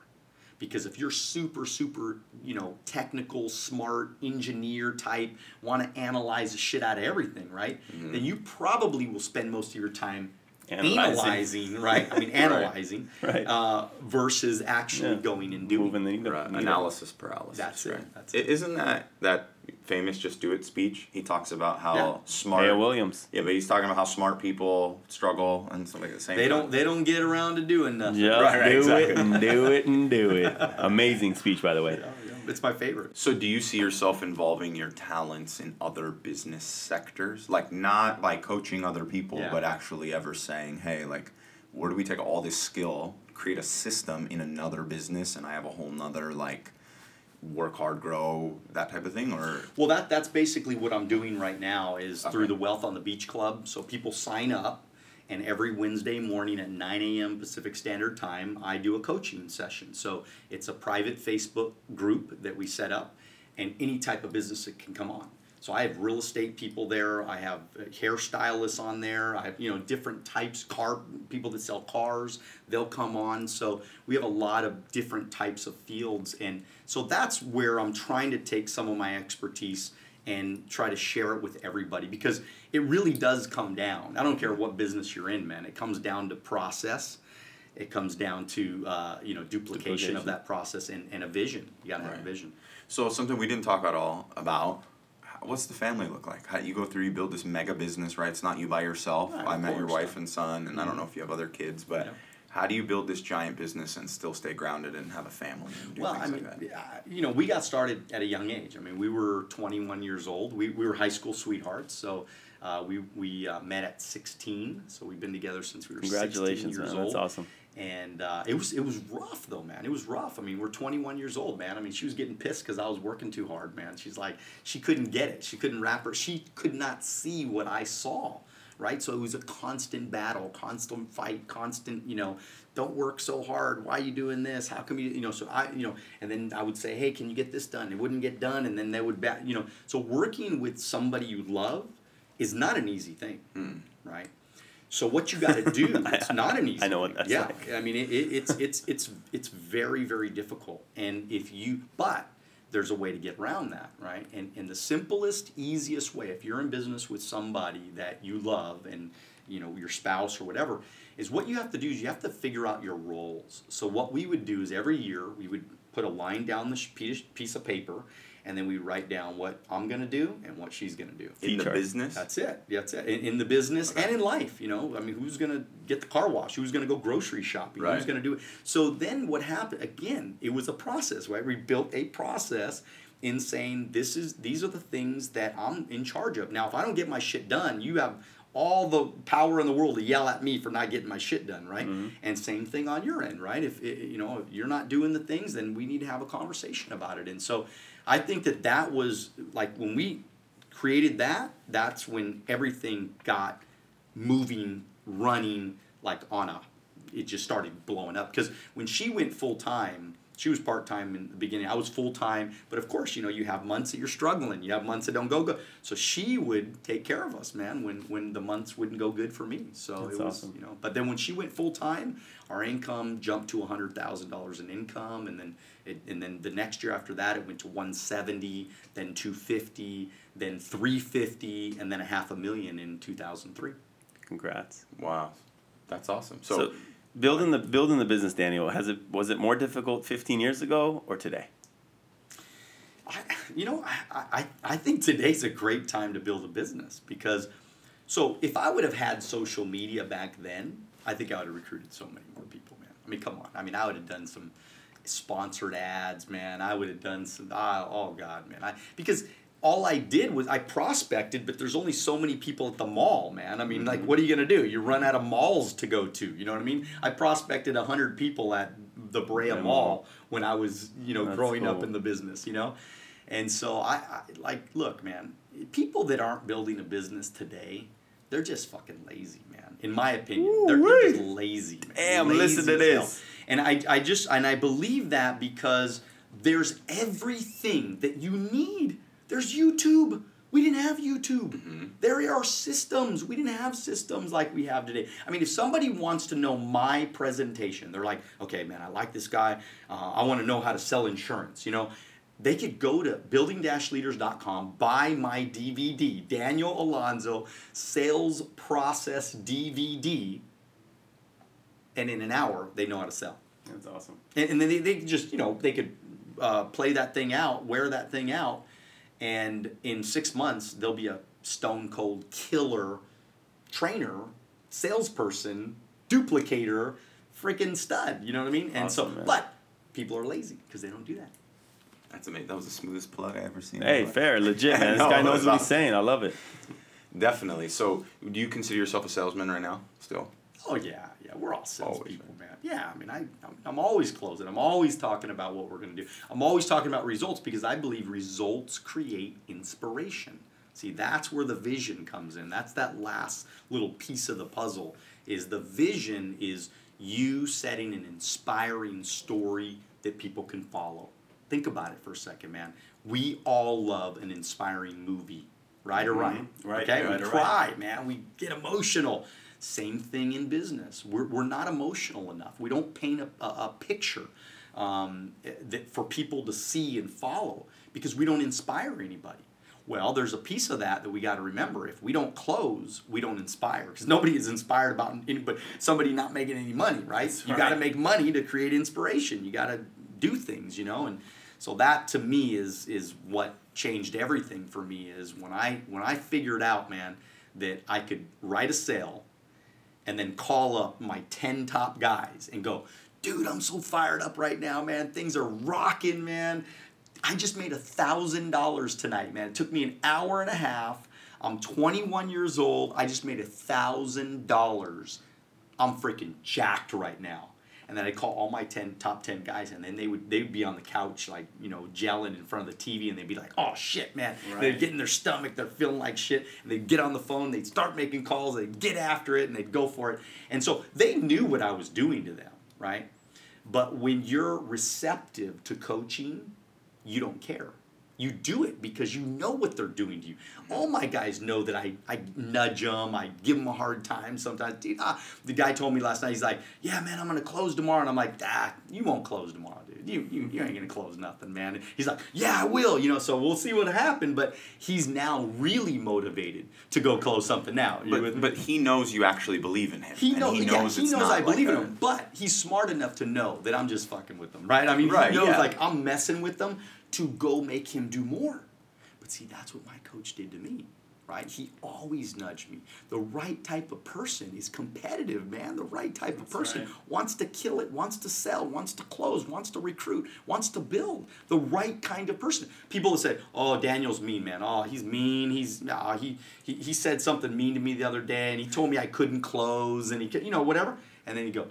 Because if you're super, super, you know, technical, smart, engineer type, want to analyze the shit out of everything, right? Mm-hmm. Then you probably will spend most of your time Analyzing. analyzing, right? I mean, analyzing, Right. Uh, versus actually Yeah. going and doing. Moving the needle. Right, needle. analysis paralysis. That's it, right? that's I- it. Isn't that that famous "Just Do It" speech? He talks about how Yeah. smart. Maya Williams. Yeah, but he's talking about how smart people struggle and stuff like the same. They time. don't. They don't get around to doing nothing. Just Right, right, do exactly. it and do it and do it. Amazing speech, by the way. Yeah, yeah. It's my favorite. So, do you see yourself involving your talents in other business sectors? Like, not by coaching other people, Yeah. but actually ever saying, hey, like, where do we take all this skill, create a system in another business, and I have a whole nother, like, work hard, grow, that type of thing? Or, Well, that that's basically what I'm doing right now is through the Wealth on the Beach Club. So people sign up, and every Wednesday morning at 9 a.m. Pacific Standard Time, I do a coaching session. So it's a private Facebook group that we set up, and any type of business that can come on. So I have real estate people there. I have hairstylists on there. I have you know different types car people that sell cars. They'll come on. So we have a lot of different types of fields, and so that's where I'm trying to take some of my expertise and try to share it with everybody because it really does come down. I don't care what business you're in, man. It comes down to process. It comes down to uh, you know duplication, of that process and, and a vision. You gotta have Right. a vision. so something we didn't talk at all about. What's the family look like? How you go through, you build this mega business, right? It's not you by yourself. Right, I met your wife and son, and I don't know if you have other kids, but Yeah. how do you build this giant business and still stay grounded and have a family Well, I mean, like you know, we got started at a young age. I mean, we were 21 years old. We, we were high school sweethearts. So uh, we, we uh, met at 16. So we've been together since we were 16 years man. old. That's awesome. And uh, it was it was rough though, man. It was rough. I mean, we're 21 years old, man. I mean, she was getting pissed because I was working too hard, man. She's like, she couldn't get it. She couldn't wrap her. She could not see what I saw, right? So it was a constant battle, constant fight, constant. You know, don't work so hard. Why are you doing this? How come you? You know, so I, you know, and then I would say, hey, can you get this done? It wouldn't get done, and then they would bat. You know, so working with somebody you love is not an easy thing, hmm. right? So what you got to do, it's not an easy. I know what that's yeah, like. I mean, it, it, it's it's it's it's very very difficult, and if you but there's a way to get around that, right? And and the simplest, easiest way, if you're in business with somebody that you love and you know your spouse or whatever, is what you have to do is you have to figure out your roles. So what we would do is every year we would put a line down the piece of paper, and then we write down what I'm gonna do and what she's gonna do. in the T-chart. business? That's it. That's it. In, in the business and in life, you know. I mean, who's gonna get the car wash? Who's gonna go grocery shopping? Who's gonna do it? So then, what happened? Again, it was a process, right? We built a process in saying this is these are the things that I'm in charge of. Now, if I don't get my shit done, you have all the power in the world to yell at me for not getting my shit done, right? Mm-hmm. And same thing on your end, right? If it, you know if you're not doing the things, then we need to have a conversation about it. And so, I think that that was like when we created that, that's when everything got moving, running like on a. It just started blowing up because when she went full time, she was part time in the beginning. I was full time, but of course, you know, you have months that you're struggling. You have months that don't go good. So she would take care of us, man, when when the months wouldn't go good for me. So That's it was, awesome. you know. But then when she went full time, our income jumped to hundred thousand dollars in income, and then it, and then the next year after that, it went to one seventy, then two fifty, then three fifty, and then a half a million in two thousand three. Congrats. Wow, that's awesome. So, So, building the building the business, Daniel, has it was it more difficult 15 years ago or today? I, you know, I, I, I think today's a great time to build a business because, so if I would have had social media back then, I think I would have recruited so many more people, man. I mean, come on. I mean, I would have done some sponsored ads, man. I would have done some, ah, oh God, man. I, because all I did was I prospected, but there's only so many people at the mall, man. I mean, like, mm-hmm. what are you gonna do? You run out of malls to go to. You know what I mean? I prospected hundred people at the Brea Yeah, Mall when I was, you know, That's growing up in the business. You know, and so I, I like look, man. People that aren't building a business today, they're just fucking lazy, man. In my opinion, they're, they're just lazy. Man. Damn, Lazy listen to this. And I, I just and I believe that because there's everything that you need. There's YouTube. We didn't have YouTube. There are systems. We didn't have systems like we have today. I mean, if somebody wants to know my presentation, they're like, okay, man, I like this guy. Uh, I want to know how to sell insurance. You know, they could go to building-leaders.com, buy my DVD, Daniel Alonzo Sales Process DVD, and in an hour, they know how to sell. That's awesome. And, and then they, they just, you know, they could uh, play that thing out, wear that thing out, and in six months, they'll be a stone cold killer trainer, salesperson, duplicator, freaking stud. You know what I mean? And Awesome, so, man. but people are lazy because they don't do that. That's amazing. That was the smoothest plug I ever seen. Hey, in my life. fair, legit, man. This No, guy knows what he's awesome. saying. I love it. Definitely. So, do you consider yourself a salesman right now? Still? Oh yeah, yeah, we're all Always, salespeople, man. Yeah, I mean, I, I'm, I'm always closing. I'm always talking about what we're gonna do. I'm always talking about results because I believe results create inspiration. See, that's where the vision comes in. That's that last little piece of the puzzle. Is the vision is you setting an inspiring story that people can follow. Think about it for a second, man. We all love an inspiring movie, right or right? Mhm. Right, Okay, right we or cry, man. We get emotional. Same thing in business. We're, we're not emotional enough. We don't paint a, a, a picture um, that for people to see and follow because we don't inspire anybody. Well, there's a piece of that that we got to remember. If we don't close, we don't inspire because nobody is inspired about anybody, somebody not making any money, right? That's you got to make money to create inspiration. You got to do things, you know, and so that to me is is what changed everything for me. Is when I when I figured out, man, that I could write a sale and then call up my 10 top guys and go, dude, I'm so fired up right now, man. Things are rocking, man. I just made a thousand dollars tonight, man. It took me an hour and a half. I'm 21 years old. I just made a thousand dollars. I'm freaking jacked right now. And then I'd call all my 10 top 10 guys and then they would they would be on the couch like, you know, gelling in front of the TV and they'd be like, "Oh shit, man." They'd Right. get in their stomach, they're feeling like shit, and they'd get on the phone, they'd start making calls, they'd get after it and they'd go for it. And so they knew what I was doing to them, right? But when you're receptive to coaching, you don't care. You do it because you know what they're doing to you. All my guys know that I, I nudge them, I give them a hard time sometimes. Dude, ah, the guy told me last night, he's like, Yeah, man, I'm gonna close tomorrow. And I'm like, Ah, you won't close tomorrow, dude. You, you, you ain't gonna close nothing, man. And he's like, Yeah, I will, you know, so we'll see what happens. But he's now really motivated to go close something now. But, but he knows you actually believe in him. He, know, he yeah, knows he it's knows I believe in him, but he's smart enough to know that I'm just fucking with them, right? I mean, Right, he knows yeah. like I'm messing with them to go make him do more. But see, that's what my coach did to me, right? He always nudged me. The right type of person is competitive, man. The right type of person right. wants to kill it, wants to sell, wants to close, wants to recruit, wants to build. The right kind of person. People will say, "Oh, Daniel's mean, man. Oh, he's mean. He's ah, he, he he said something mean to me the other day, and he told me I couldn't close, and he could- you know whatever." And then you go,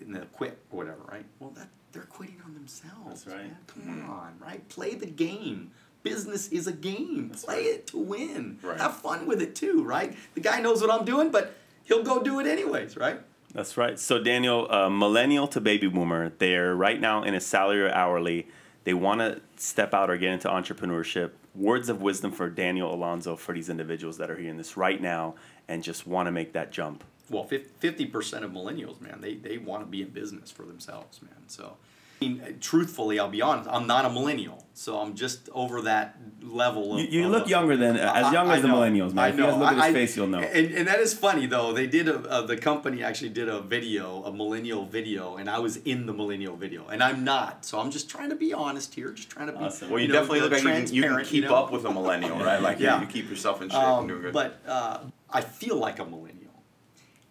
and they'll quit or whatever, right? Well, that they're quitting on themselves. That's right. Man. Come on, right? Play the game. Business is a game. Play it to win. Right. Have fun with it too, right? The guy knows what I'm doing, but he'll go do it anyways, right? That's right. So Daniel, uh, millennial to baby boomer, they're right now in a salary or hourly. They want to step out or get into entrepreneurship. Words of wisdom for Daniel Alonzo for these individuals that are hearing this right now and just want to make that jump. Well, fifty percent of millennials, man, they they want to be in business for themselves, man. So, I mean, truthfully, I'll be honest, I'm not a millennial, so I'm just over that level. Of, You, you of- look younger than as young I as the know. millennials, man. I If you look at his I- face, you'll know. And, and that is funny though. They did a uh, the company actually did a video, a millennial video, and I was in the millennial video, and I'm not. So I'm just trying to be honest here, just trying to be. Awesome. Well, you, know, definitely look like you can, you can keep know? up with a millennial, right? Like Yeah. you, you keep yourself in shape Um, and doing good. But uh, I feel like a millennial.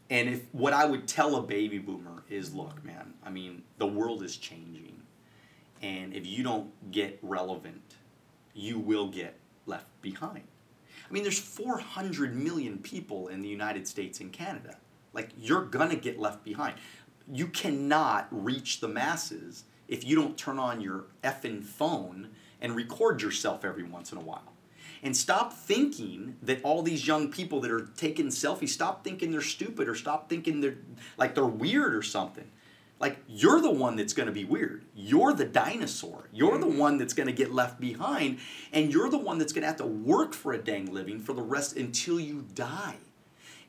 And if what I would tell a baby boomer is, look, man, I mean, the world is changing. And if you don't get relevant, you will get left behind. I mean, there's 400 million people in the United States and Canada. Like, you're gonna get left behind. You cannot reach the masses if you don't turn on your effing phone and record yourself every once in a while. And stop thinking that all these young people that are taking selfies, stop thinking they're stupid or stop thinking they're like they're weird or something. Like you're the one that's going to be weird. You're the dinosaur. You're the one that's going to get left behind and you're the one that's going to have to work for a dang living for the rest until you die.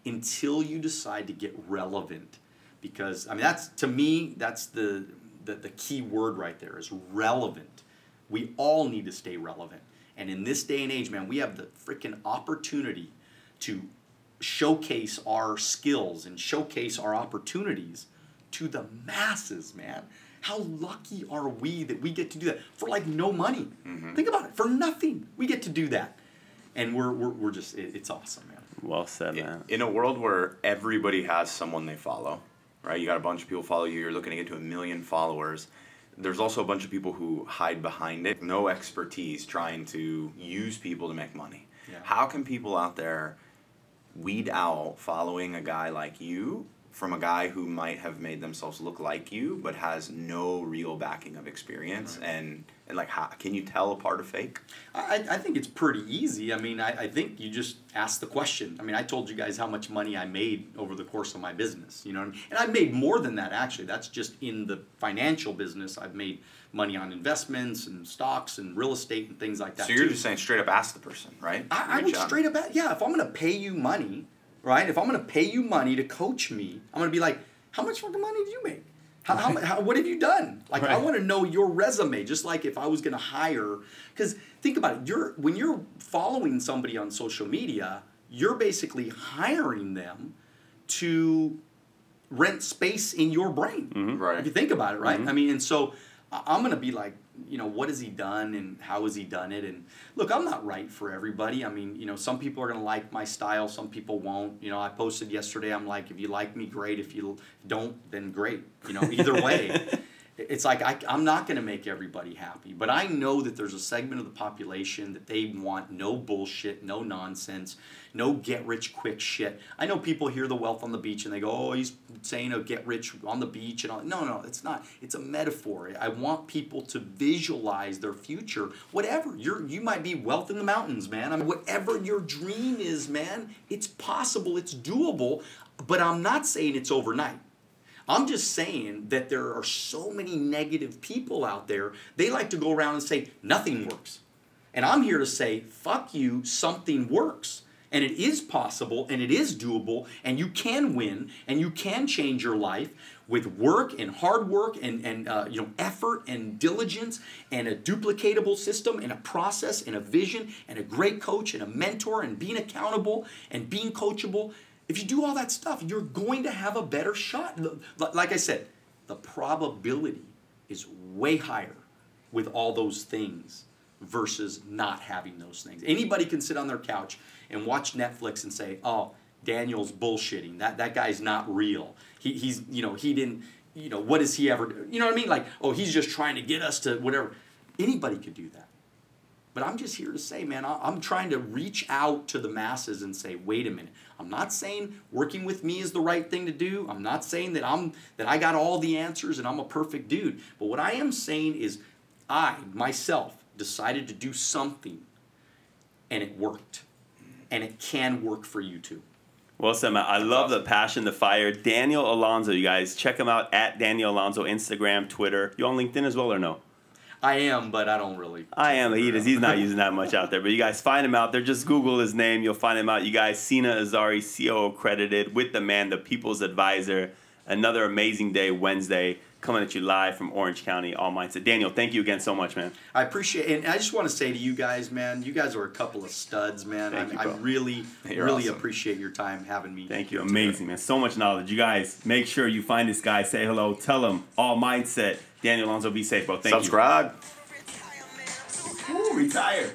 Until you decide to get relevant. Because I mean that's to me that's the the, the key word right there is relevant. We all need to stay relevant. And in this day and age, man, we have the freaking opportunity to showcase our skills and showcase our opportunities to the masses, man. How lucky are we that we get to do that for like no money? Mm-hmm. Think about it, for nothing. We get to do that. And we're, we're, we're just, it, it's awesome, man. Well said, man. in a world where everybody has someone they follow, right? You got a bunch of people follow you. You're looking to get to a million followers. There's also a bunch of people who hide behind it, no expertise, trying to use people to make money. Yeah. How can people out there weed out following a guy like you from a guy who might have made themselves look like you but has no real backing of experience and and like how can you tell apart a fake? I, I think it's pretty easy. I mean, I, I think you just ask the question. I mean, I told you guys how much money I made over the course of my business, you know, and i've made more than that actually. That's just in the financial business. I've made money on investments and stocks and real estate and things like that. So you're too. just saying straight up ask the person, right? I, I would out. straight up, at, yeah. If I'm gonna pay you money, right? If I'm gonna pay you money to coach me, I'm gonna be like, how much fucking money do you make? How, how, how, what have you done? Like, I want to know your resume, just like if I was gonna hire. Because think about it, you're when you're following somebody on social media, you're basically hiring them to rent space in your brain. Right. If you think about it, right? Mm-hmm. I mean, and so I'm gonna be like, you know, what has he done and how has he done it? And look, I'm not right for everybody. I mean, you know, some people are gonna like my style, some people won't. You know, I posted yesterday. I'm like, if you like me, great. If you don't, then great. You know, either way. It's like I, I'm not going to make everybody happy, but I know that there's a segment of the population that they want no bullshit, no nonsense, no get rich quick shit. I know people hear the wealth on the beach and they go, "Oh, he's saying a get rich on the beach," and all. No, no, it's not. It's a metaphor. I want people to visualize their future. Whatever you're, you might be wealth in the mountains, man. I mean, whatever your dream is, man, it's possible. It's doable. But I'm not saying it's overnight. I'm just saying that there are so many negative people out there. They like to go around and say nothing works. And I'm here to say, fuck you, something works. And it is possible and it is doable and you can win and you can change your life with work and hard work and, and uh, you know effort and diligence and a duplicatable system and a process and a vision and a great coach and a mentor and being accountable and being coachable. If you do all that stuff, you're going to have a better shot. Like I said, the probability is way higher with all those things versus not having those things. Anybody can sit on their couch and watch Netflix and say, "Oh, Daniel's bullshitting. That that guy's not real. He, he's you know he didn't you know what does he ever do? You know what I mean? Like oh he's just trying to get us to whatever. Anybody could do that. But I'm just here to say, man, I'm trying to reach out to the masses and say, wait a minute. I'm not saying working with me is the right thing to do. I'm not saying that I'm that I got all the answers and I'm a perfect dude. But what I am saying is I myself decided to do something and it worked. And it can work for you too. Well said. I love the passion, the fire. Daniel Alonzo, you guys check him out at Daniel Alonzo, Instagram, Twitter. You on LinkedIn as well or no? I am, but I don't really. I am. He is. He's not using that much out there. But you guys find him out there. Just Google his name. You'll find him out. You guys, Sina Azari, COO accredited with the man, the people's advisor. Another amazing day, Wednesday, coming at you live from Orange County, All Mindset. Daniel, thank you again so much, man. I appreciate, and I just want to say to you guys, man, you guys are a couple of studs, man. Thank I, you, I really, You're really awesome. appreciate your time having me. Thank you. Amazing, man. So much knowledge. You guys, make sure you find this guy. Say hello. Tell him All Mindset. Daniel Alonzo, be safe, bro. Thank Subscribe. you. Subscribe. Ooh, retired.